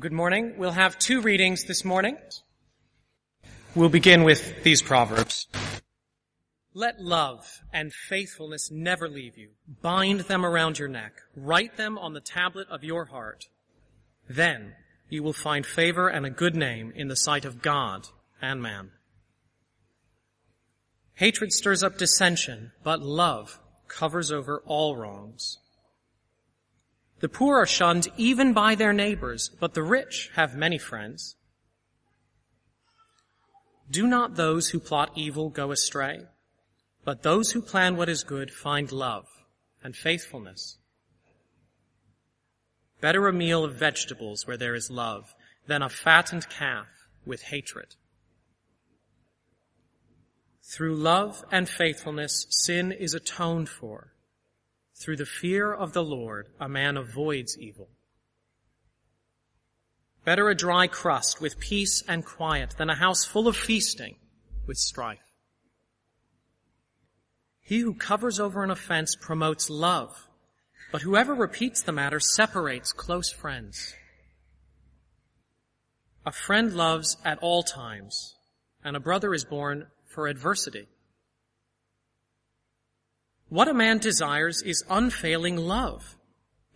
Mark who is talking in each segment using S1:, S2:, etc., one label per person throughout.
S1: Good morning. We'll have two readings this morning. We'll begin with these proverbs. Let love and faithfulness never leave you. Bind them around your neck. Write them on the tablet of your heart. Then you will find favor and a good name in the sight of God and man. Hatred stirs up dissension, but love covers over all wrongs. The poor are shunned even by their neighbors, but the rich have many friends. Do not those who plot evil go astray, but those who plan what is good find love and faithfulness. Better a meal of vegetables where there is love than a fattened calf with hatred. Through love and faithfulness, sin is atoned for. Through the fear of the Lord, a man avoids evil. Better a dry crust with peace and quiet than a house full of feasting with strife. He who covers over an offense promotes love, but whoever repeats the matter separates close friends. A friend loves at all times, and a brother is born for adversity. What a man desires is unfailing love.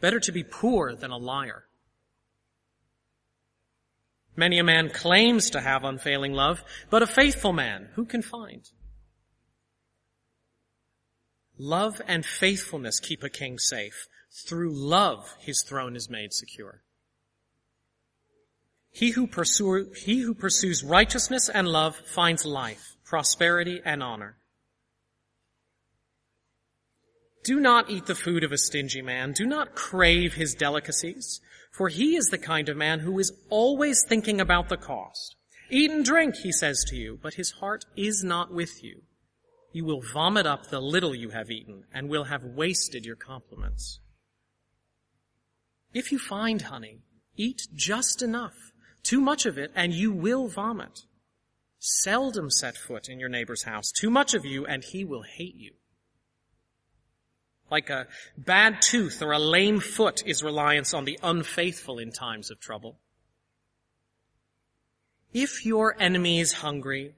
S1: Better to be poor than a liar. Many a man claims to have unfailing love, but a faithful man who can find? Love and faithfulness keep a king safe. Through love, his throne is made secure. He who, pursue, he who pursues righteousness and love finds life prosperity, and honor. Do not eat the food of a stingy man. Do not crave his delicacies, for he is the kind of man who is always thinking about the cost. Eat and drink, he says to you, but his heart is not with you. You will vomit up the little you have eaten and will have wasted your compliments. If you find honey, eat just enough, too much of it, and you will vomit. Seldom set foot in your neighbor's house. Too much of you and he will hate you. Like a bad tooth or a lame foot is reliance on the unfaithful in times of trouble. If your enemy is hungry,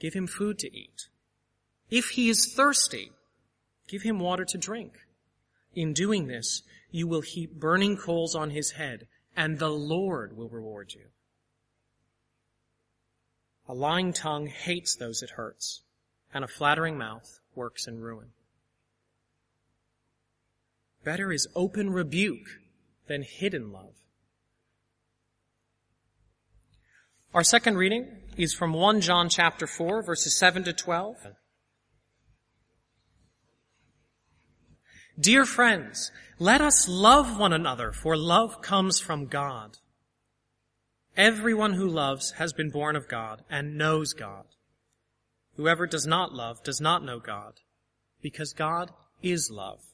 S1: give him food to eat. If he is thirsty, give him water to drink. In doing this, you will heap burning coals on his head, and the Lord will reward you. A lying tongue hates those it hurts, and a flattering mouth works in ruin. Better is open rebuke than hidden love. Our second reading is from 1 John chapter 4 verses 7 to 12. Dear friends, let us love one another for love comes from God. Everyone who loves has been born of God and knows God. Whoever does not love does not know God, because God is love.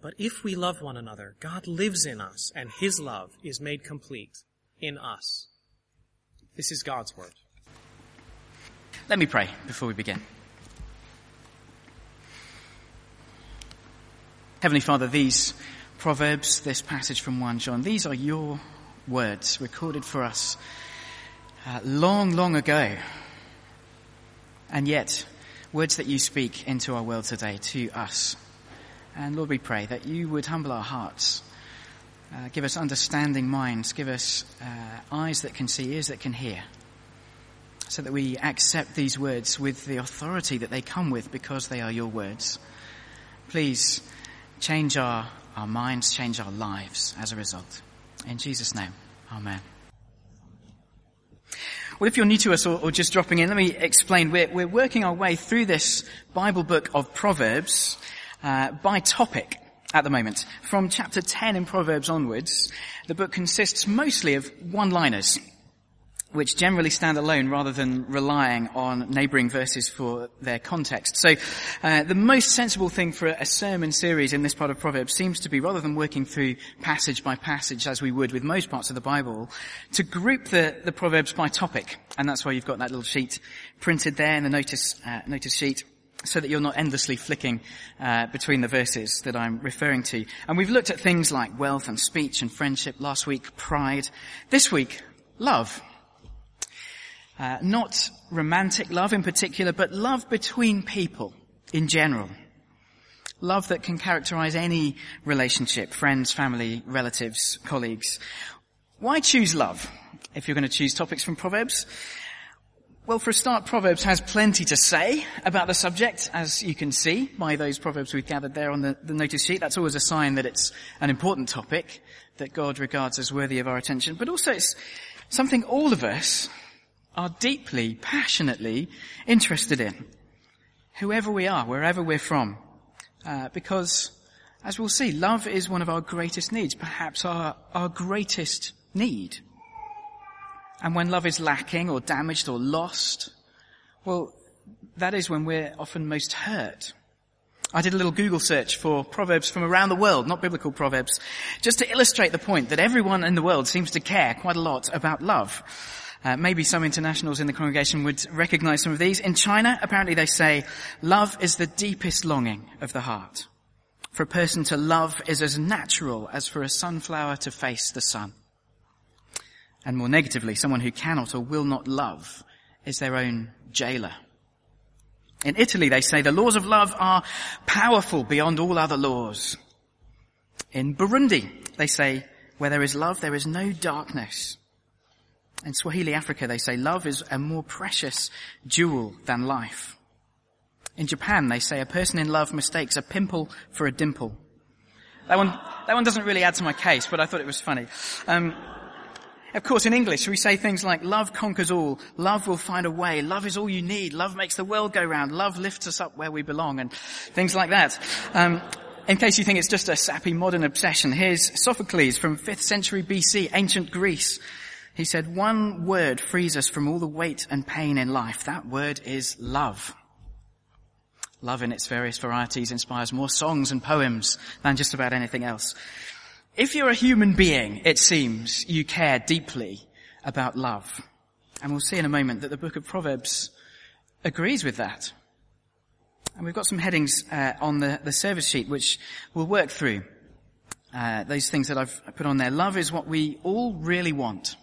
S1: But if we love one another, God lives in us and his love is made complete in us. This is God's word.
S2: Let me pray before we begin. Heavenly Father, these proverbs, this passage from 1 John, these are your words recorded for us uh, long, long ago. And yet, words that you speak into our world today to us. And Lord, we pray that you would humble our hearts, uh, give us understanding minds, give us uh, eyes that can see, ears that can hear, so that we accept these words with the authority that they come with because they are your words. Please change our, our minds, change our lives as a result. In Jesus' name, Amen. Well, if you're new to us or, or just dropping in, let me explain. We're, we're, working our way through this Bible book of Proverbs uh, by topic at the moment. From chapter 10 in Proverbs onwards, the book consists mostly of one-liners. which generally stand alone rather than relying on neighbouring verses for their context. So uh, the most sensible thing for a sermon series in this part of Proverbs seems to be, rather than working through passage by passage as we would with most parts of the Bible, to group the, the Proverbs by topic. And that's why you've got that little sheet printed there in the notice, uh, notice sheet so that you're not endlessly flicking uh, between the verses that I'm referring to. And we've looked at things like wealth and speech and friendship last week, pride. This week, love. Uh, not romantic love in particular, but love between people in general. Love that can characterize any relationship, friends, family, relatives, colleagues. Why choose love if you're going to choose topics from Proverbs? Well, for a start, Proverbs has plenty to say about the subject, as you can see by those Proverbs we've gathered there on the, the notice sheet. That's always a sign that it's an important topic that God regards as worthy of our attention. But also it's something all of us are deeply, passionately interested in. Whoever we are, wherever we're from. Uh, because, as we'll see, love is one of our greatest needs, perhaps our, our greatest need. And when love is lacking or damaged or lost, well, that is when we're often most hurt. I did a little Google search for proverbs from around the world, not biblical proverbs, just to illustrate the point that everyone in the world seems to care quite a lot about love. Uh, maybe some internationals in the congregation would recognize some of these. In China, apparently they say, love is the deepest longing of the heart. For a person to love is as natural as for a sunflower to face the sun. And more negatively, someone who cannot or will not love is their own jailer. In Italy, they say the laws of love are powerful beyond all other laws. In Burundi, they say, where there is love, there is no darkness. In Swahili Africa, they say love is a more precious jewel than life. In Japan, they say a person in love mistakes a pimple for a dimple. That one, that one doesn't really add to my case, but I thought it was funny. Um, of course, in English, we say things like, love conquers all, love will find a way, love is all you need, love makes the world go round, love lifts us up where we belong, and things like that. Um, in case you think it's just a sappy modern obsession, here's Sophocles from 5th century BC, ancient Greece. He said, one word frees us from all the weight and pain in life. That word is love. Love in its various varieties inspires more songs and poems than just about anything else. If you're a human being, it seems you care deeply about love. And we'll see in a moment that the book of Proverbs agrees with that. And we've got some headings uh, on the, the service sheet which we'll work through. Uh, those things that I've put on there. Love is what we all really want.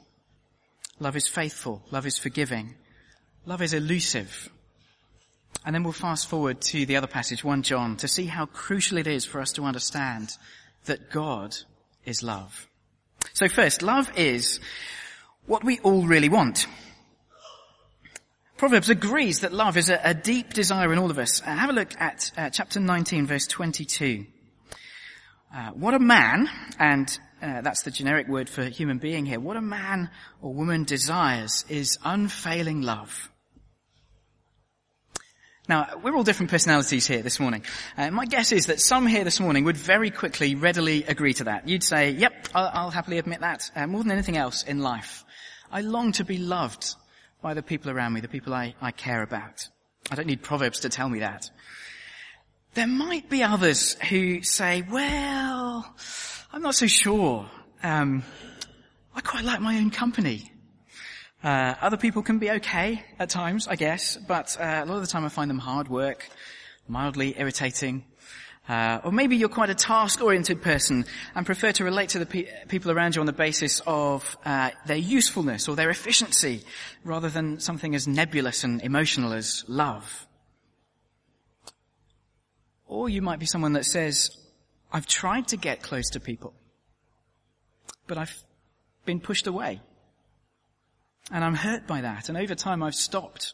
S2: Love is faithful. Love is forgiving. Love is elusive. And then we'll fast forward to the other passage, 1 John, to see how crucial it is for us to understand that God is love. So first, love is what we all really want. Proverbs agrees that love is a, a deep desire in all of us. Uh, have a look at uh, chapter 19 verse 22. Uh, what a man, and uh, that's the generic word for human being here, what a man or woman desires is unfailing love. Now, we're all different personalities here this morning. Uh, my guess is that some here this morning would very quickly, readily agree to that. You'd say, yep, I'll, I'll happily admit that. Uh, more than anything else in life, I long to be loved by the people around me, the people I, I care about. I don't need Proverbs to tell me that. There might be others who say, well, I'm not so sure. Um, I quite like my own company. Uh, other people can be okay at times, I guess, but uh, a lot of the time I find them hard work, mildly irritating. Uh, or maybe you're quite a task-oriented person and prefer to relate to the pe- people around you on the basis of uh, their usefulness or their efficiency, rather than something as nebulous and emotional as love. Or you might be someone that says, I've tried to get close to people, but I've been pushed away. And I'm hurt by that. And over time I've stopped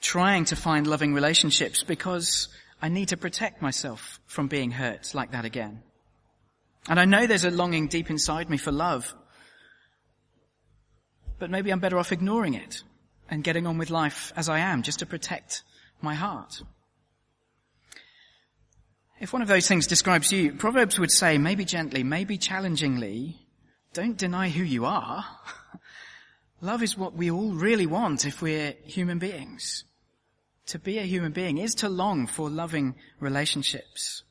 S2: trying to find loving relationships because I need to protect myself from being hurt like that again. And I know there's a longing deep inside me for love. But maybe I'm better off ignoring it and getting on with life as I am just to protect my heart. If one of those things describes you, Proverbs would say, maybe gently, maybe challengingly, don't deny who you are. Love is what we all really want if we're human beings. To be a human being is to long for loving relationships.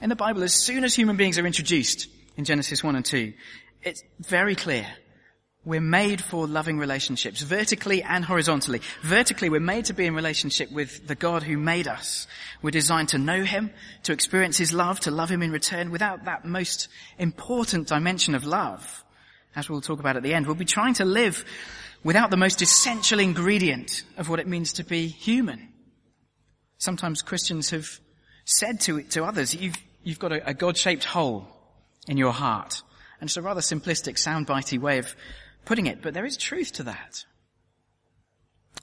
S2: In the Bible, as soon as human beings are introduced in Genesis 1 and 2, it's very clear. We're made for loving relationships, vertically and horizontally. Vertically, we're made to be in relationship with the God who made us. We're designed to know Him, to experience His love, to love Him in return. Without that most important dimension of love, as we'll talk about at the end, we'll be trying to live without the most essential ingredient of what it means to be human. Sometimes Christians have said to, to others, you've, you've got a, a God-shaped hole in your heart. And it's a rather simplistic, soundbitey way of putting it, but there is truth to that.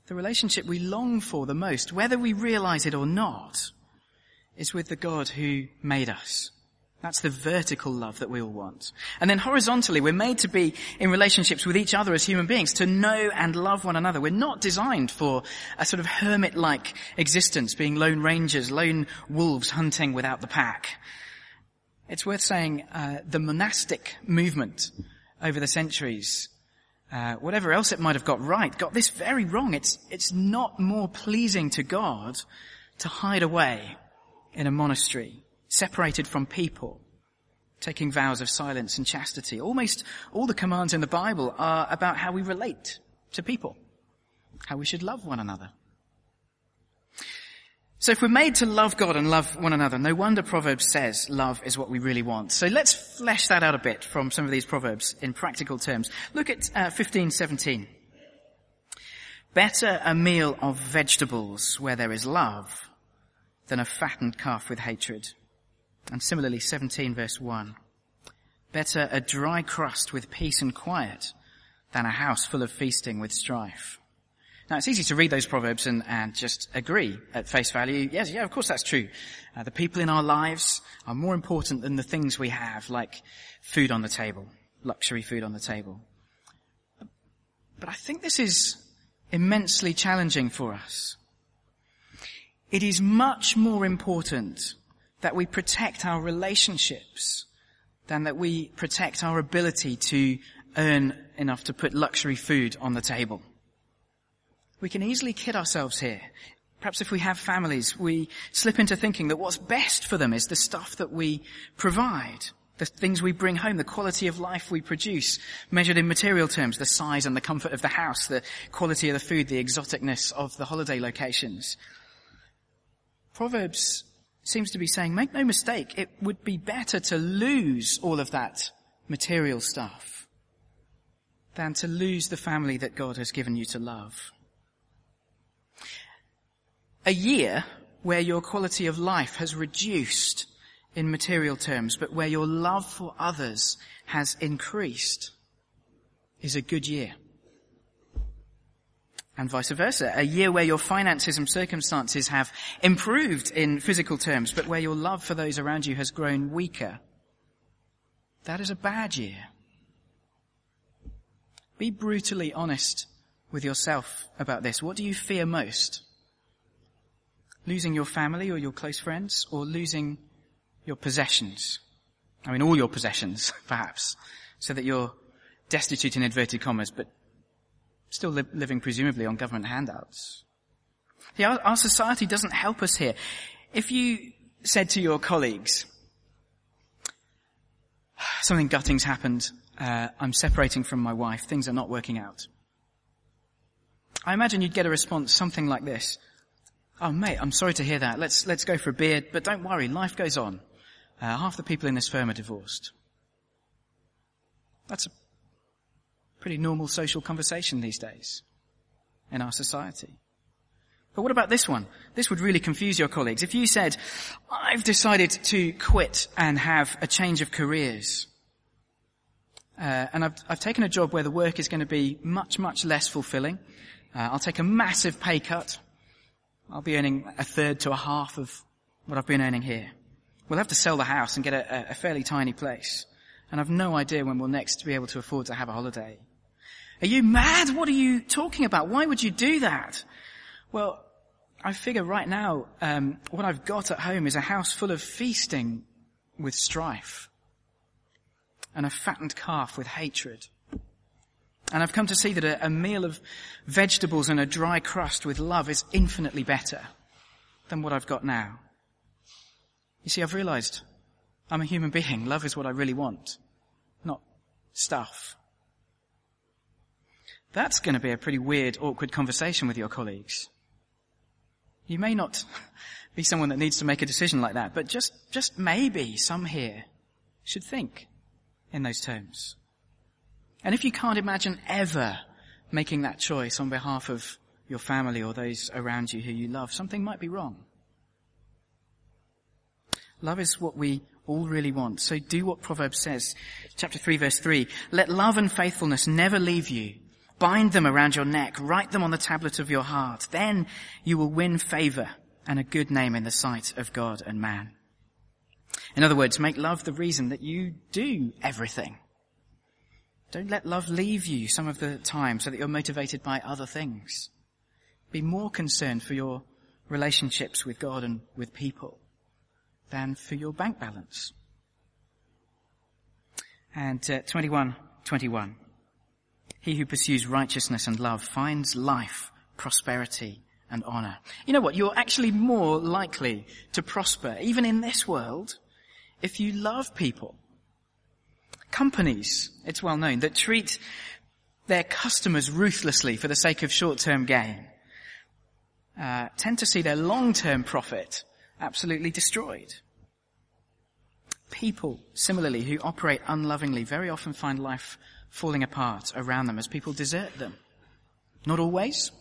S2: The relationship we long for the most, whether we realize it or not, is with the God who made us. That's the vertical love that we all want. And then horizontally, we're made to be in relationships with each other as human beings, to know and love one another. We're not designed for a sort of hermit-like existence, being lone rangers, lone wolves hunting without the pack. It's worth saying uh, the monastic movement over the centuries, uh, whatever else it might have got right, got this very wrong. It's it's not more pleasing to God to hide away in a monastery, separated from people, taking vows of silence and chastity. Almost all the commands in the Bible are about how we relate to people, how we should love one another. So if we're made to love God and love one another, no wonder Proverbs says love is what we really want. So let's flesh that out a bit from some of these Proverbs in practical terms. Look at uh, 15, 17. Better a meal of vegetables where there is love than a fattened calf with hatred. And similarly, 17 verse 1. Better a dry crust with peace and quiet than a house full of feasting with strife. Now it's easy to read those proverbs and, and just agree at face value. Yes, yeah, of course that's true. Uh, the people in our lives are more important than the things we have, like food on the table, luxury food on the table. But I think this is immensely challenging for us. It is much more important that we protect our relationships than that we protect our ability to earn enough to put luxury food on the table. We can easily kid ourselves here. Perhaps if we have families, we slip into thinking that what's best for them is the stuff that we provide, the things we bring home, the quality of life we produce, measured in material terms, the size and the comfort of the house, the quality of the food, the exoticness of the holiday locations. Proverbs seems to be saying, make no mistake, it would be better to lose all of that material stuff than to lose the family that God has given you to love a year where your quality of life has reduced in material terms, but where your love for others has increased is a good year. And vice versa. A year where your finances and circumstances have improved in physical terms, but where your love for those around you has grown weaker. That is a bad year. Be brutally honest with yourself about this. What do you fear most? Losing your family or your close friends or losing your possessions? I mean, all your possessions, perhaps, so that you're destitute in inverted commas, but still li- living presumably on government handouts. Yeah, our, our society doesn't help us here. If you said to your colleagues, something gutting's happened, uh, I'm separating from my wife, things are not working out. I imagine you'd get a response something like this. Oh mate, I'm sorry to hear that. Let's, let's go for a beer, but don't worry, life goes on. Uh, half the people in this firm are divorced. That's a pretty normal social conversation these days in our society. But what about this one? This would really confuse your colleagues. If you said, I've decided to quit and have a change of careers, uh, and I've, I've taken a job where the work is going to be much, much less fulfilling. Uh, I'll take a massive pay cut. I'll be earning a third to a half of what I've been earning here. We'll have to sell the house and get a, a fairly tiny place. And I've no idea when we'll next be able to afford to have a holiday. Are you mad? What are you talking about? Why would you do that? Well, I figure right now, um, what I've got at home is a house full of feasting with strife and a fattened calf with hatred. And I've come to see that a, a meal of vegetables and a dry crust with love is infinitely better than what I've got now. You see, I've realized I'm a human being. Love is what I really want, not stuff. That's going to be a pretty weird, awkward conversation with your colleagues. You may not be someone that needs to make a decision like that, but just, just maybe some here should think in those terms. And if you can't imagine ever making that choice on behalf of your family or those around you who you love, something might be wrong. Love is what we all really want. So do what Proverbs says. Chapter 3 verse 3. Let love and faithfulness never leave you. Bind them around your neck. Write them on the tablet of your heart. Then you will win favor and a good name in the sight of God and man. In other words, make love the reason that you do everything. Don't let love leave you some of the time so that you're motivated by other things. Be more concerned for your relationships with God and with people than for your bank balance. And uh, 21, 21. He who pursues righteousness and love finds life, prosperity, and honor. You know what? You're actually more likely to prosper, even in this world, if you love people. Companies, it's well known, that treat their customers ruthlessly for the sake of short-term gain, uh, tend to see their long-term profit absolutely destroyed. People, similarly, who operate unlovingly very often find life falling apart around them as people desert them. Not always.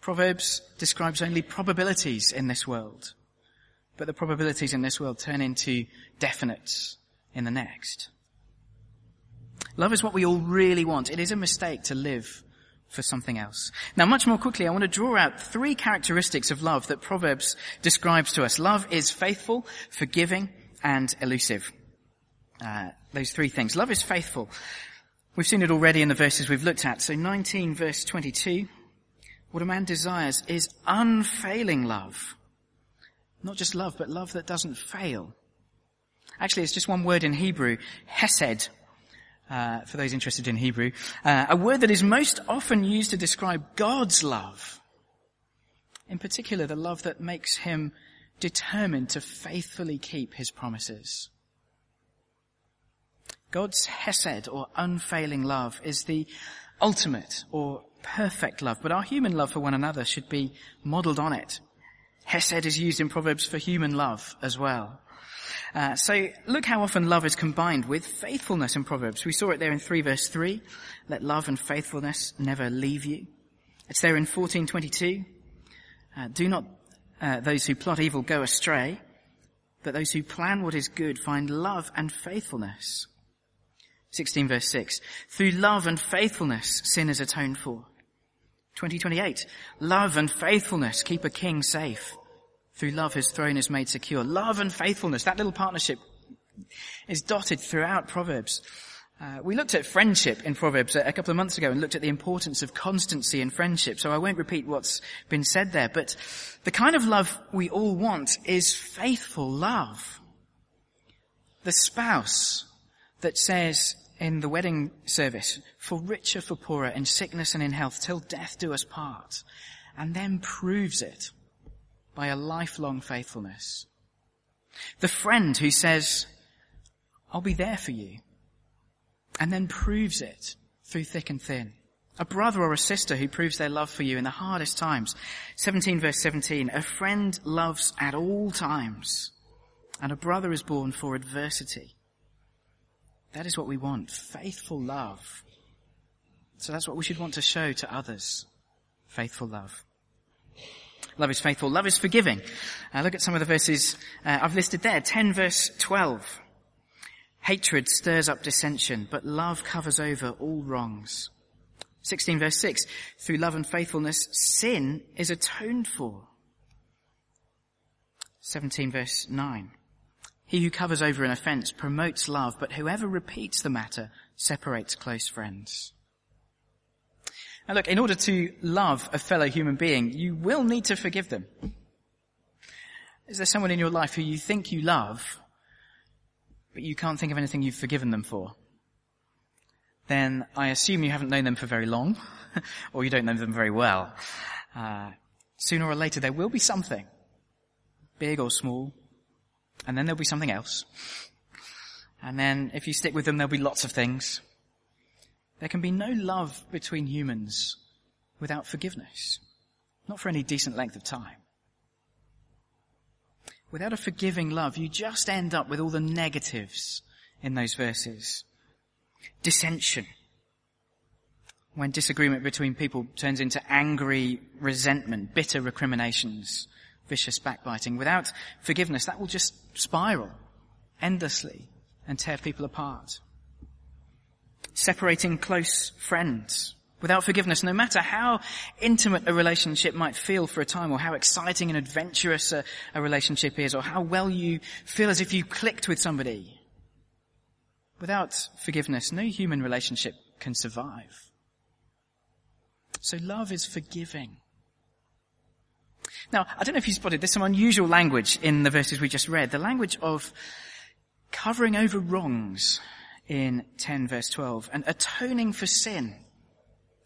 S2: Proverbs describes only probabilities in this world. But the probabilities in this world turn into definites in the next. Love is what we all really want. It is a mistake to live for something else. Now much more quickly, I want to draw out three characteristics of love that Proverbs describes to us. Love is faithful, forgiving, and elusive. Uh, those three things. Love is faithful. We've seen it already in the verses we've looked at. So 19 verse 22, what a man desires is unfailing love. Not just love, but love that doesn't fail. Actually, it's just one word in Hebrew, hesed, uh, for those interested in Hebrew, uh, a word that is most often used to describe God's love. In particular, the love that makes him determined to faithfully keep his promises. God's hesed or unfailing love is the ultimate or perfect love, but our human love for one another should be modeled on it. Hesed is used in Proverbs for human love as well. Uh, so look how often love is combined with faithfulness in Proverbs. We saw it there in 3 verse 3. Let love and faithfulness never leave you. It's there in 1422. Uh, do not uh, those who plot evil go astray, but those who plan what is good find love and faithfulness. 16 verse 6. Through love and faithfulness, sin is atoned for. 2028. Love and faithfulness keep a king safe. Through love his throne is made secure. Love and faithfulness, that little partnership is dotted throughout Proverbs. Uh, we looked at friendship in Proverbs a, a couple of months ago and looked at the importance of constancy in friendship, so I won't repeat what's been said there, but the kind of love we all want is faithful love. The spouse that says in the wedding service, for richer, for poorer, in sickness and in health, till death do us part, and then proves it by a lifelong faithfulness. The friend who says, I'll be there for you and then proves it through thick and thin. A brother or a sister who proves their love for you in the hardest times. 17 verse 17, a friend loves at all times, and a brother is born for adversity. That is what we want, faithful love. So that's what we should want to show to others. Faithful love. Love is faithful. Love is forgiving. Uh, look at some of the verses uh, I've listed there. 10 verse 12. Hatred stirs up dissension, but love covers over all wrongs. 16 verse 6, through love and faithfulness, sin is atoned for. 17 verse 9, he who covers over an offense promotes love, but whoever repeats the matter separates close friends. Now look, in order to love a fellow human being, you will need to forgive them. Is there someone in your life who you think you love, but you can't think of anything you've forgiven them for. then I assume you haven't known them for very long, or you don't know them very well. Uh, sooner or later there will be something, big or small, and then there'll be something else. And then if you stick with them, there'll be lots of things. There can be no love between humans without forgiveness. Not for any decent length of time. Without a forgiving love, you just end up with all the negatives in those verses. Dissension. When disagreement between people turns into angry resentment, bitter recriminations, vicious backbiting. Without forgiveness, that will just spiral endlessly and tear people apart. Separating close friends. Without forgiveness, no matter how intimate a relationship might feel for a time or how exciting and adventurous a, a relationship is or how well you feel as if you clicked with somebody, without forgiveness, no human relationship can survive. So love is forgiving. Now, I don't know if you spotted, there's some unusual language in the verses we just read. The language of covering over wrongs in 10 verse 12 and atoning for sin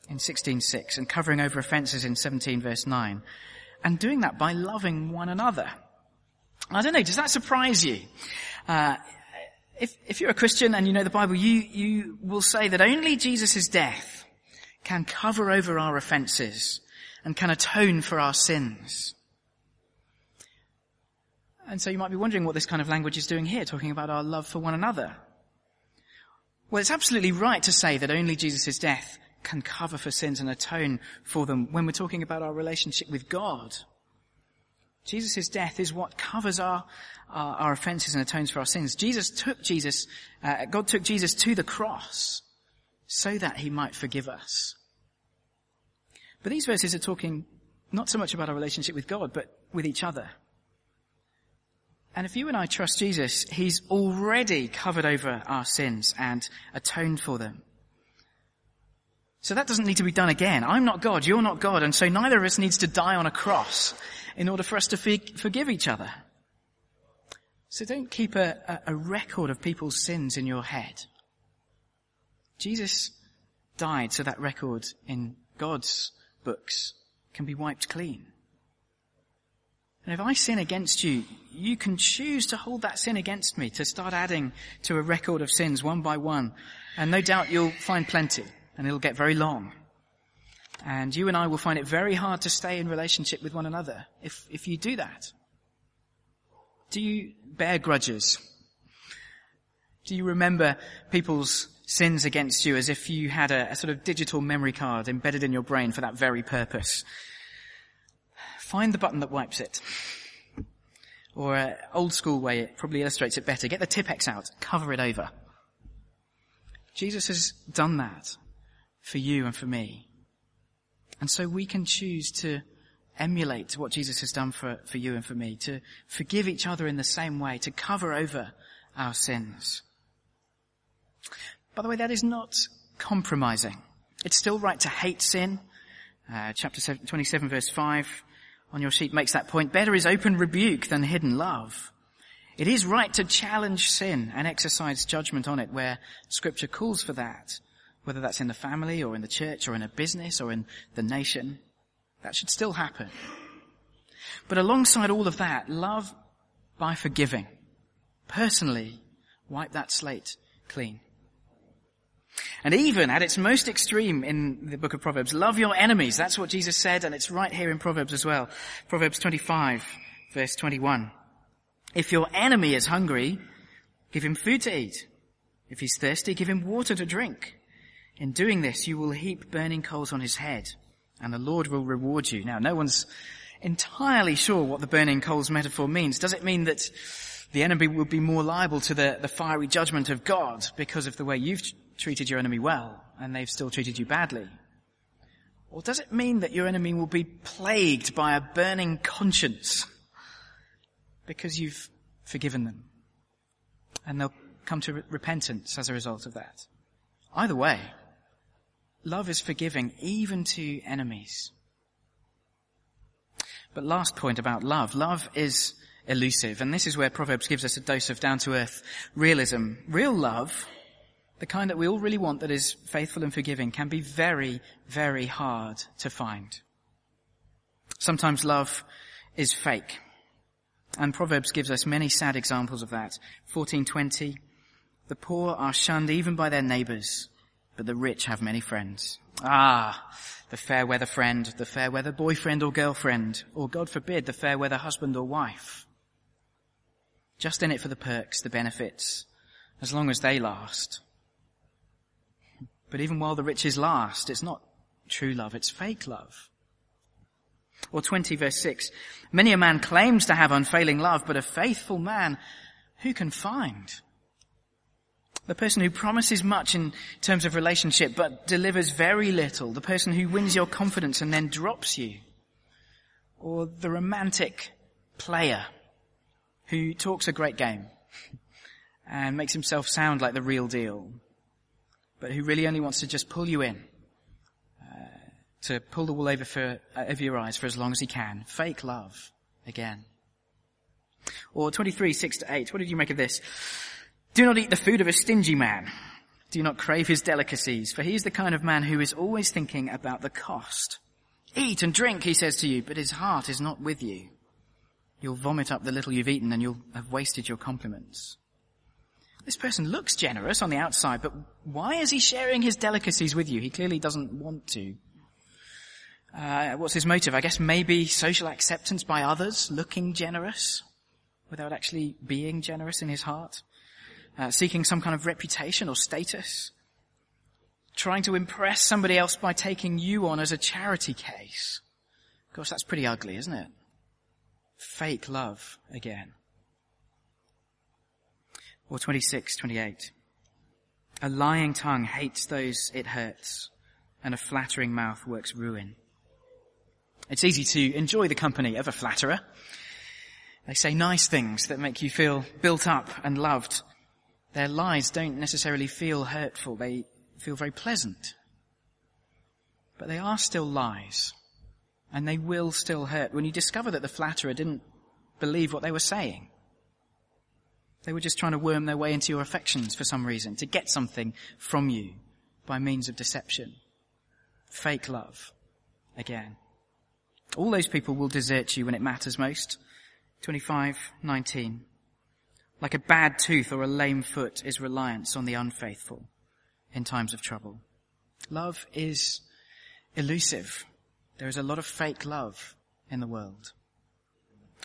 S2: in 16.6 and covering over offences in 17 verse 9 and doing that by loving one another. I don't know, does that surprise you? Uh, if, if you're a Christian and you know the Bible, you, you will say that only Jesus' death can cover over our offences and can atone for our sins. And so you might be wondering what this kind of language is doing here, talking about our love for one another. Well, it's absolutely right to say that only Jesus' death can cover for sins and atone for them when we're talking about our relationship with God. Jesus' death is what covers our, our, our, offenses and atones for our sins. Jesus took Jesus, uh, God took Jesus to the cross so that he might forgive us. But these verses are talking not so much about our relationship with God, but with each other. And if you and I trust Jesus, He's already covered over our sins and atoned for them. So that doesn't need to be done again. I'm not God, you're not God, and so neither of us needs to die on a cross in order for us to forgive each other. So don't keep a, a record of people's sins in your head. Jesus died so that record in God's books can be wiped clean. And if I sin against you, you can choose to hold that sin against me, to start adding to a record of sins one by one. And no doubt you'll find plenty, and it'll get very long. And you and I will find it very hard to stay in relationship with one another if, if you do that. Do you bear grudges? Do you remember people's sins against you as if you had a, a sort of digital memory card embedded in your brain for that very purpose? Find the button that wipes it. Or an old school way, it probably illustrates it better. Get the Tipp-Ex out, cover it over. Jesus has done that for you and for me. And so we can choose to emulate what Jesus has done for, for you and for me, to forgive each other in the same way, to cover over our sins. By the way, that is not compromising. It's still right to hate sin. Uh, chapter 27 verse 5 on your sheet makes that point. Better is open rebuke than hidden love. It is right to challenge sin and exercise judgment on it where scripture calls for that, whether that's in the family or in the church or in a business or in the nation. That should still happen. But alongside all of that, love by forgiving. Personally, wipe that slate clean. And even at its most extreme in the book of Proverbs, love your enemies. That's what Jesus said, and it's right here in Proverbs as well. Proverbs 25, verse 21. If your enemy is hungry, give him food to eat. If he's thirsty, give him water to drink. In doing this, you will heap burning coals on his head, and the Lord will reward you. Now, no one's entirely sure what the burning coals metaphor means. Does it mean that the enemy will be more liable to the, the fiery judgment of God because of the way you've treated your enemy well and they've still treated you badly? Or does it mean that your enemy will be plagued by a burning conscience because you've forgiven them and they'll come to repentance as a result of that? Either way, love is forgiving even to enemies. But last point about love. Love is elusive. And this is where Proverbs gives us a dose of down to earth realism. Real love the kind that we all really want that is faithful and forgiving can be very, very hard to find. Sometimes love is fake. And Proverbs gives us many sad examples of that. 1420, the poor are shunned even by their neighbors, but the rich have many friends. Ah, the fair weather friend, the fair weather boyfriend or girlfriend, or God forbid, the fair weather husband or wife. Just in it for the perks, the benefits, as long as they last. But even while the riches last, it's not true love, it's fake love. Or 20 verse 6, many a man claims to have unfailing love, but a faithful man who can find? The person who promises much in terms of relationship but delivers very little. The person who wins your confidence and then drops you. Or the romantic player who talks a great game and makes himself sound like the real deal, but who really only wants to just pull you in, uh, to pull the wool over, for, uh, over your eyes for as long as he can. Fake love, again. Or 23, 6 to 8, what did you make of this? Do not eat the food of a stingy man. Do not crave his delicacies, for he is the kind of man who is always thinking about the cost. Eat and drink, he says to you, but his heart is not with you. You'll vomit up the little you've eaten and you'll have wasted your compliments. This person looks generous on the outside, but why is he sharing his delicacies with you? He clearly doesn't want to. Uh, what's his motive? I guess maybe social acceptance by others, looking generous, without actually being generous in his heart uh, seeking some kind of reputation or status, trying to impress somebody else by taking you on as a charity case. Of course, that's pretty ugly, isn't it? Fake love again. Or 26, 28. A lying tongue hates those it hurts, and a flattering mouth works ruin. It's easy to enjoy the company of a flatterer. They say nice things that make you feel built up and loved. Their lies don't necessarily feel hurtful. They feel very pleasant. But they are still lies. And they will still hurt when you discover that the flatterer didn't believe what they were saying. They were just trying to worm their way into your affections for some reason, to get something from you by means of deception. Fake love. Again. All those people will desert you when it matters most. 25, 19. Like a bad tooth or a lame foot is reliance on the unfaithful in times of trouble. Love is elusive. There is a lot of fake love in the world.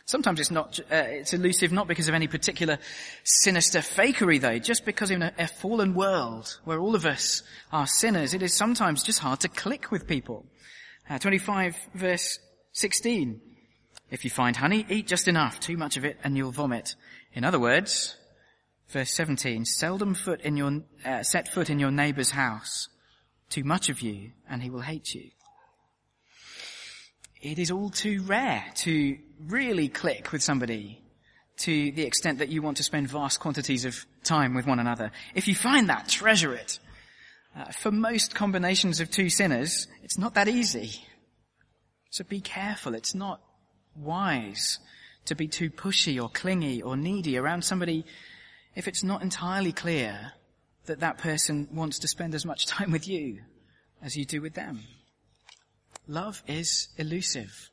S2: Sometimes it's not, uh, it's elusive not because of any particular sinister fakery though, just because in a, a fallen world where all of us are sinners, it is sometimes just hard to click with people. Uh, 25 verse 16. If you find honey, eat just enough, too much of it and you'll vomit. In other words, verse 17, seldom foot in your, uh, set foot in your neighbor's house. Too much of you and he will hate you. It is all too rare to really click with somebody to the extent that you want to spend vast quantities of time with one another. If you find that, treasure it. Uh, for most combinations of two sinners, it's not that easy. So be careful. It's not wise to be too pushy or clingy or needy around somebody if it's not entirely clear that that person wants to spend as much time with you as you do with them. Love is elusive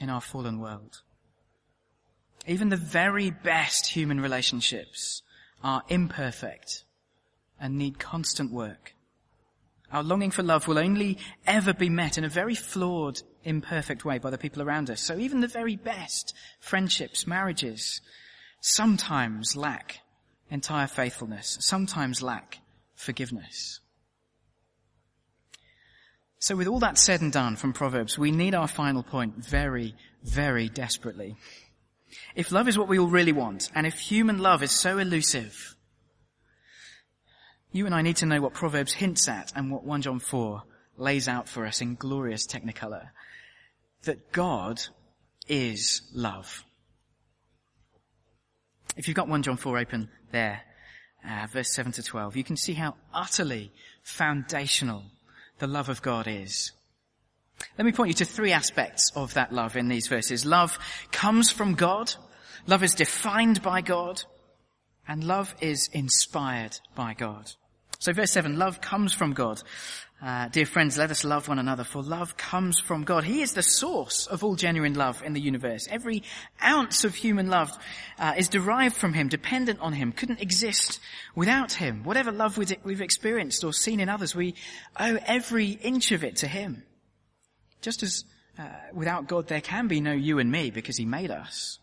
S2: in our fallen world. Even the very best human relationships are imperfect and need constant work. Our longing for love will only ever be met in a very flawed, imperfect way by the people around us. So even the very best friendships, marriages, sometimes lack entire faithfulness, sometimes lack forgiveness. So with all that said and done from Proverbs, we need our final point very, very desperately. If love is what we all really want, and if human love is so elusive, you and I need to know what Proverbs hints at and what 1 John 4 lays out for us in glorious technicolor. That God is love. If you've got 1 John 4 open there, uh, verse 7 to 12, you can see how utterly foundational the love of God is. Let me point you to three aspects of that love in these verses. Love comes from God. Love is defined by God. And love is inspired by God. So verse 7, love comes from God. Uh, dear friends, let us love one another, for love comes from God. He is the source of all genuine love in the universe. Every ounce of human love uh, is derived from Him, dependent on Him, couldn't exist without Him. Whatever love we've experienced or seen in others, we owe every inch of it to Him. Just as uh, without God there can be no you and me because He made us.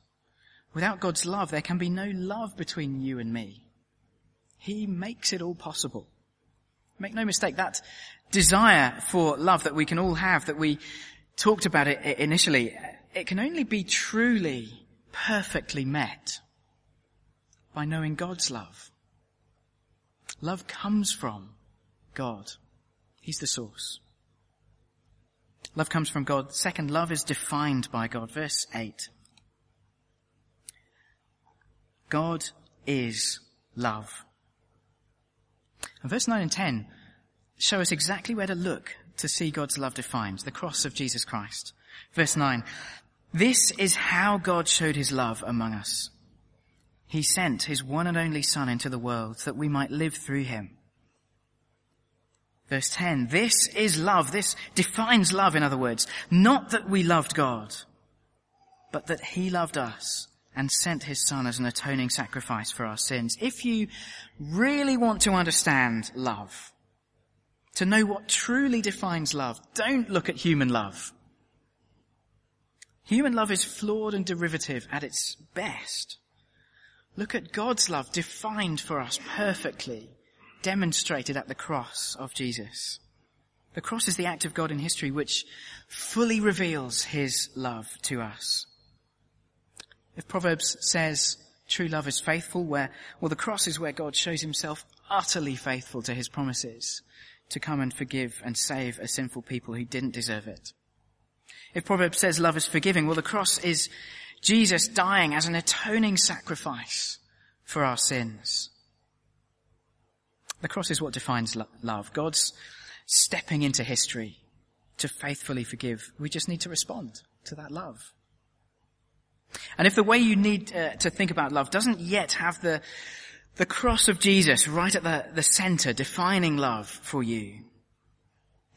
S2: Without God's love, there can be no love between you and me. He makes it all possible. Make no mistake, that desire for love that we can all have, that we talked about it initially, it can only be truly, perfectly met by knowing God's love. Love comes from God. He's the source. Love comes from God. Second, love is defined by God. Verse 8. God is love. And verse 9 and 10 show us exactly where to look to see God's love defined, the cross of Jesus Christ. Verse 9, this is how God showed his love among us. He sent his one and only son into the world that we might live through him. Verse 10, this is love. This defines love, in other words. Not that we loved God, but that he loved us and sent his son as an atoning sacrifice for our sins. If you really want to understand love, to know what truly defines love, don't look at human love. Human love is flawed and derivative at its best. Look at God's love defined for us perfectly, demonstrated at the cross of Jesus. The cross is the act of God in history which fully reveals his love to us. If Proverbs says true love is faithful, where, well, the cross is where God shows himself utterly faithful to his promises to come and forgive and save a sinful people who didn't deserve it. If Proverbs says love is forgiving, well, the cross is Jesus dying as an atoning sacrifice for our sins. The cross is what defines lo- love. God's stepping into history to faithfully forgive. We just need to respond to that love. And if the way you need uh, to think about love doesn't yet have the, the cross of Jesus right at the, the center defining love for you,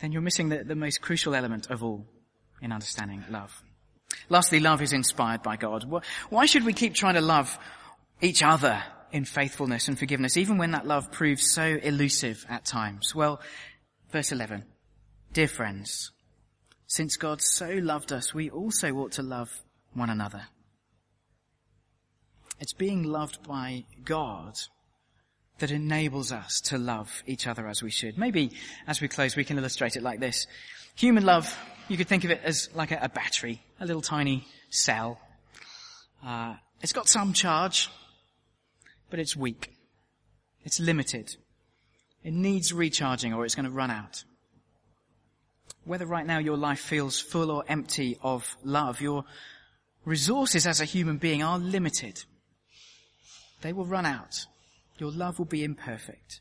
S2: then you're missing the, the most crucial element of all in understanding love. Lastly, love is inspired by God. Why should we keep trying to love each other in faithfulness and forgiveness, even when that love proves so elusive at times? Well, verse 11. Dear friends, since God so loved us, we also ought to love one another. It's being loved by God that enables us to love each other as we should. Maybe as we close, we can illustrate it like this. Human love, you could think of it as like a, a battery, a little tiny cell. Uh, it's got some charge, but it's weak. It's limited. It needs recharging or it's going to run out. Whether right now your life feels full or empty of love, your resources as a human being are limited. They will run out. Your love will be imperfect.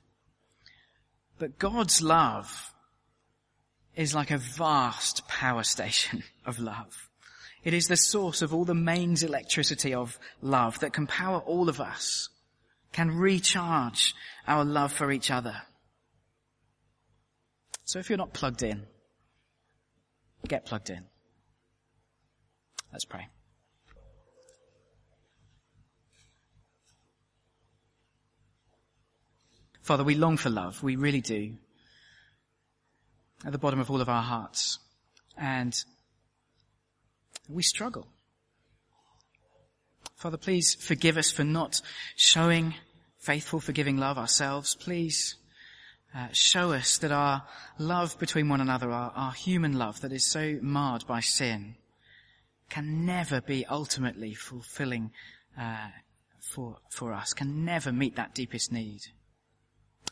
S2: But God's love is like a vast power station of love. It is the source of all the mains electricity of love that can power all of us, can recharge our love for each other. So if you're not plugged in, get plugged in. Let's pray. Father, we long for love. We really do. At the bottom of all of our hearts. And we struggle. Father, please forgive us for not showing faithful, forgiving love ourselves. Please uh, show us that our love between one another, our, our human love that is so marred by sin, can never be ultimately fulfilling uh, for, for us, can never meet that deepest need.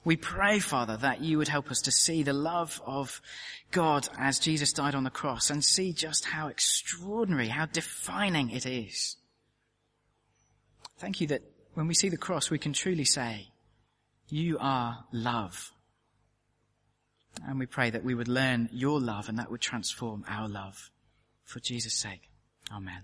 S2: We pray, Father, that you would help us to see the love of God as Jesus died on the cross and see just how extraordinary, how defining it is. Thank you that when we see the cross, we can truly say, you are love. And we pray that we would learn your love and that would transform our love. For Jesus' sake. Amen.